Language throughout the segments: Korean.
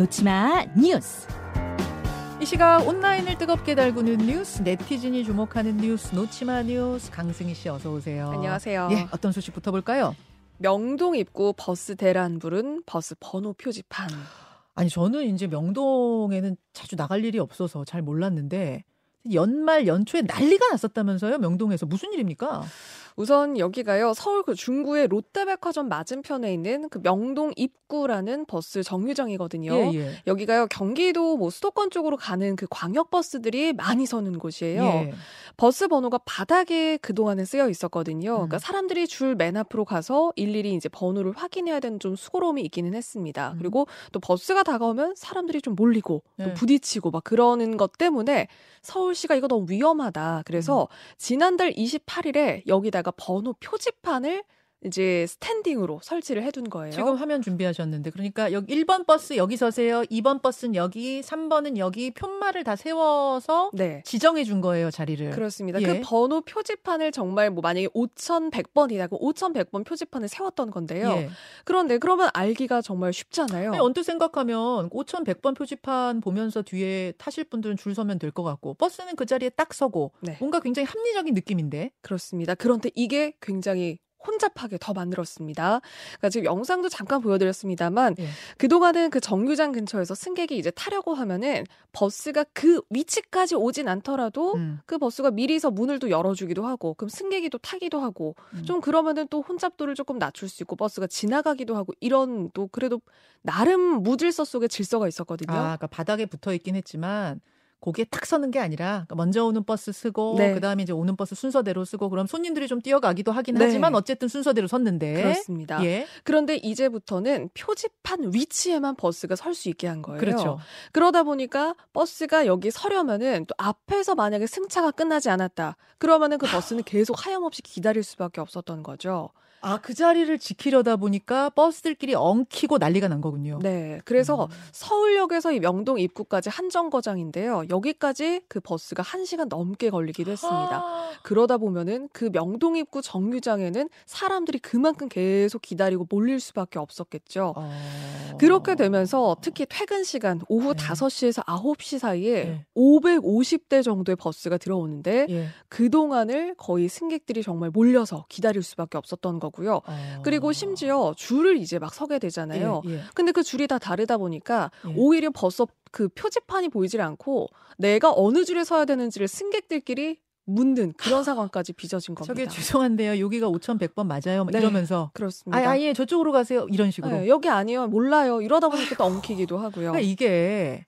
놓지마 뉴스. 이 시각 온라인을 뜨겁게 달구는 뉴스, 네티즌이 주목하는 뉴스, 놓지마 뉴스, 강승희 씨 어서 오세요. 안녕하세요. 예, 어떤 소식부터 볼까요? 명동 입구 버스 대란 부른 버스 번호 표지판. 아니 저는 이제 명동에는 자주 나갈 일이 없어서 잘 몰랐는데 연말 연초에 난리가 났었다면서요? 명동에서 무슨 일입니까? 우선 여기가요 서울 그 중구의 롯데백화점 맞은편에 있는 그 명동 입구라는 버스 정류장이거든요. 예, 예. 여기가요 경기도 뭐 수도권 쪽으로 가는 그 광역 버스들이 많이 서는 곳이에요. 예. 버스 번호가 바닥에 그 동안에 쓰여 있었거든요. 음. 그러니까 사람들이 줄 맨 앞으로 가서 일일이 이제 번호를 확인해야 되는 좀 수고로움이 있기는 했습니다. 음. 그리고 또 버스가 다가오면 사람들이 좀 몰리고 또 네. 부딪히고 막 그러는 것 때문에 서울시가 이거 너무 위험하다. 그래서 음. 지난달 28일에 여기다가 번호 표지판을 이제 스탠딩으로 설치를 해둔 거예요. 지금 화면 준비하셨는데 그러니까 여기 1번 버스 여기 서세요. 2번 버스는 여기, 3번은 여기 푯말을 다 세워서 네. 지정해 준 거예요, 자리를. 그렇습니다. 예. 그 번호 표지판을 정말 뭐 만약에 5,100번이다. 그 5,100번 표지판을 세웠던 건데요. 예. 그런데 그러면 알기가 정말 쉽잖아요. 아니, 언뜻 생각하면 5,100번 표지판 보면서 뒤에 타실 분들은 줄 서면 될 것 같고 버스는 그 자리에 딱 서고 네. 뭔가 굉장히 합리적인 느낌인데. 그렇습니다. 그런데 이게 굉장히 혼잡하게 더 만들었습니다. 그러니까 지금 영상도 잠깐 보여드렸습니다만 예. 그동안은 그 정류장 근처에서 승객이 이제 타려고 하면은 버스가 그 위치까지 오진 않더라도 음. 그 버스가 미리서 문을 또 열어주기도 하고 그럼 승객이 또 타기도 하고 음. 좀 그러면은 또 혼잡도를 조금 낮출 수 있고 버스가 지나가기도 하고 이런 또 그래도 나름 무질서 속에 질서가 있었거든요. 아, 그러니까 바닥에 붙어 있긴 했지만 거기에 딱 서는 게 아니라 그러니까 먼저 오는 버스 서고 네. 그다음에 이제 오는 버스 순서대로 서고 그럼 손님들이 좀 뛰어가기도 하긴 네. 하지만 어쨌든 순서대로 섰는데. 그렇습니다. 예. 그런데 이제부터는 표지판 위치에만 버스가 설 수 있게 한 거예요. 그렇죠. 그러다 보니까 버스가 여기 서려면은 또 앞에서 만약에 승차가 끝나지 않았다. 그러면은 그 버스는 계속 하염없이 기다릴 수밖에 없었던 거죠. 아, 그 자리를 지키려다 보니까 버스들끼리 엉키고 난리가 난 거군요. 네. 그래서 음. 서울역에서 이 명동 입구까지 한 정거장인데요. 여기까지 그 버스가 1시간 넘게 걸리기도 했습니다. 아, 그러다 보면은 그 명동 입구 정류장에는 사람들이 그만큼 계속 기다리고 몰릴 수밖에 없었겠죠. 어. 그렇게 되면서 특히 퇴근 시간 오후 네. 5시에서 9시 사이에 네. 550대 정도의 버스가 들어오는데 예. 그동안을 거의 승객들이 정말 몰려서 기다릴 수밖에 없었던 거고요. 어. 그리고 심지어 줄을 이제 막 서게 되잖아요. 예, 예. 근데 그 줄이 다 다르다 보니까 예. 오히려 버스 그 표지판이 보이질 않고 내가 어느 줄에 서야 되는지를 승객들끼리 묻는 그런 상황까지 빚어진 겁니다. 저게 죄송한데요. 여기가 5,100번 맞아요. 막 네. 이러면서 그렇습니다. 아, 아예 저쪽으로 가세요. 이런 식으로. 네, 여기 아니요. 몰라요. 이러다 보니까 또 엉키기도 하고요. 그러니까 이게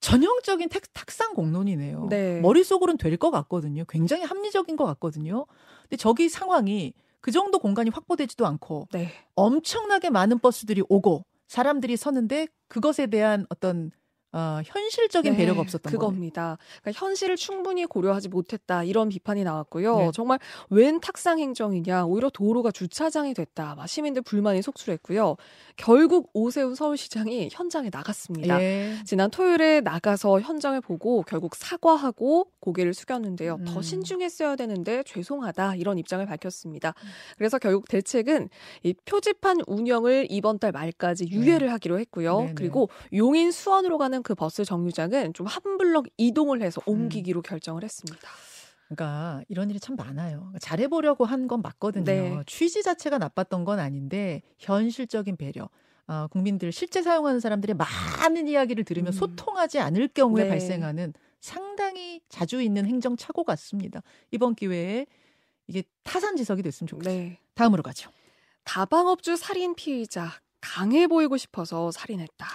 전형적인 탁, 탁상 공론이네요. 네. 머릿속으로는 될 것 같거든요. 굉장히 합리적인 것 같거든요. 근데 저기 상황이 그 정도 공간이 확보되지도 않고 네. 엄청나게 많은 버스들이 오고 사람들이 서는데 그것에 대한 어떤 어, 현실적인 네, 배려가 없었던. 그겁니다. 그러니까 현실을 충분히 고려하지 못했다 이런 비판이 나왔고요. 네. 정말 웬 탁상 행정이냐, 오히려 도로가 주차장이 됐다. 막 시민들 불만이 속출했고요. 결국 오세훈 서울시장이 현장에 나갔습니다. 예. 지난 토요일에 나가서 현장을 보고 결국 사과하고 고개를 숙였는데요. 음. 더 신중했어야 되는데 죄송하다 이런 입장을 밝혔습니다. 그래서 결국 대책은 이 표지판 운영을 이번 달 말까지 유예를 하기로 했고요. 네, 네. 그리고 용인 수원으로 가는 그 버스 정류장은 좀 한 블럭 이동을 해서 음. 옮기기로 결정을 했습니다. 그러니까 이런 일이 참 많아요. 잘해보려고 한 건 맞거든요. 네. 취지 자체가 나빴던 건 아닌데 현실적인 배려. 아, 국민들 실제 사용하는 사람들의 많은 이야기를 들으면 음. 소통하지 않을 경우에 네. 발생하는 상당히 자주 있는 행정 착오 같습니다. 이번 기회에 이게 타산지석이 됐으면 좋겠어요. 네. 다음으로 가죠. 다방업주 살인 피의자 강해 보이고 싶어서 살인했다.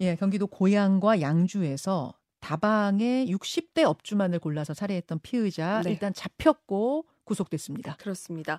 예, 경기도 고양과 양주에서 다방의 60대 업주만을 골라서 살해했던 피의자 네. 일단 잡혔고 구속됐습니다. 그렇습니다.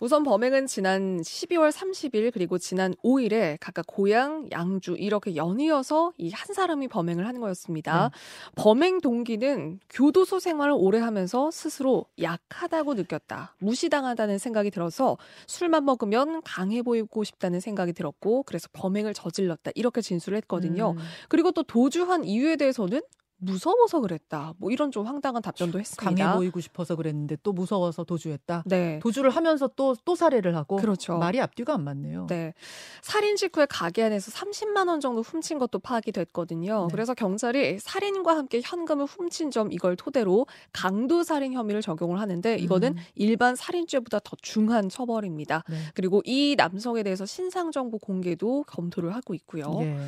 우선 범행은 지난 12월 30일 그리고 지난 5일에 각각 고양, 양주 이렇게 연이어서 이 한 사람이 범행을 한 거였습니다. 범행 동기는 교도소 생활을 오래 하면서 스스로 약하다고 느꼈다. 무시당하다는 생각이 들어서 술만 먹으면 강해 보이고 싶다는 생각이 들었고 그래서 범행을 저질렀다. 이렇게 진술을 했거든요. 음. 그리고 또 도주한 이유에 대해서는 무서워서 그랬다. 뭐 이런 좀 황당한 답변도 했습니다. 강해 보이고 싶어서 그랬는데 또 무서워서 도주했다. 네. 도주를 하면서 또또 살해를 하고 그렇죠. 말이 앞뒤가 안 맞네요. 네. 살인 직후에 가게 안에서 30만 원 정도 훔친 것도 파악이 됐거든요. 네. 그래서 경찰이 살인과 함께 현금을 훔친 점 이걸 토대로 강도 살인 혐의를 적용을 하는데 이거는 음. 일반 살인죄보다 더 중한 처벌입니다. 네. 그리고 이 남성에 대해서 신상 정보 공개도 검토를 하고 있고요. 예.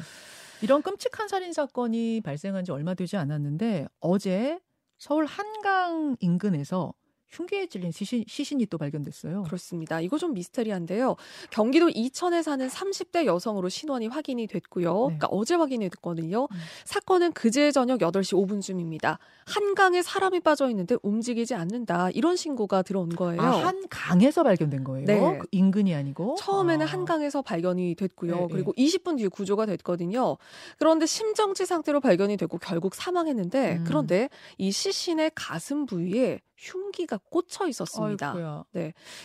이런 끔찍한 살인 사건이 발생한 지 얼마 되지 않았는데 어제 서울 한강 인근에서 흉기에 찔린 시신, 시신이 또 발견됐어요. 그렇습니다. 이거 좀 미스테리한데요. 경기도 이천에 사는 30대 여성으로 신원이 확인이 됐고요. 네. 그러니까 어제 확인이 됐거든요. 음. 사건은 그제 저녁 8시 5분쯤입니다. 한강에 사람이 빠져 있는데 움직이지 않는다. 이런 신고가 들어온 거예요. 아, 한 강에서 발견된 거예요. 네. 그 인근이 아니고. 처음에는 아. 한강에서 발견이 됐고요. 네, 그리고 20분 뒤에 구조가 됐거든요. 그런데 심정지 상태로 발견이 되고 결국 사망했는데 음. 그런데 이 시신의 가슴 부위에 흉기가 꽂혀 있었습니다. 아이고야.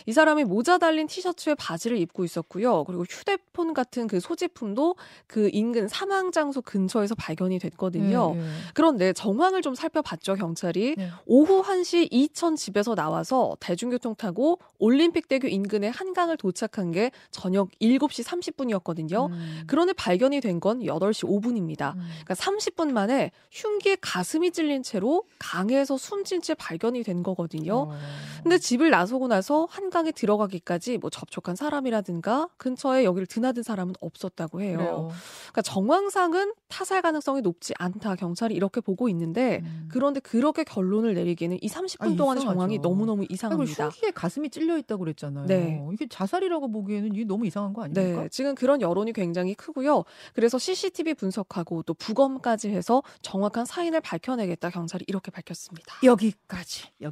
이 사람이 모자 달린 티셔츠에 바지를 입고 있었고요. 그리고 휴대폰 같은 그 소지품도 그 인근 사망 장소 근처에서 발견이 됐거든요. 예, 예. 그런데 정황을 좀 살펴봤죠, 경찰이. 네. 오후 1시 이천 집에서 나와서 대중교통 타고 올림픽대교 인근의 한강을 도착한 게 저녁 7시 30분이었거든요. 음. 그런데 발견이 된 건 8시 5분입니다. 음. 그러니까 30분 만에 흉기에 가슴이 찔린 채로 강에서 숨진 채 발견이 된 거거든요. 어. 근데 집을 나서고 나서 한강에 들어가기까지 뭐 접촉한 사람이라든가 근처에 여기를 드나든 사람은 없었다고 해요. 그래요. 그러니까 정황상은 타살 가능성이 높지 않다 경찰이 이렇게 보고 있는데 음. 그런데 그렇게 결론을 내리기는 이 30분 아, 동안의 이상하죠. 정황이 너무너무 이상합니다. 흉기에 가슴이 찔려 있다고 그랬잖아요. 네. 이게 자살이라고 보기에는 이게 너무 이상한 거 아닙니까? 네, 지금 그런 여론이 굉장히 크고요. 그래서 CCTV 분석하고 또 부검까지 해서 정확한 사인을 밝혀내겠다 경찰이 이렇게 밝혔습니다. 여기까지 여기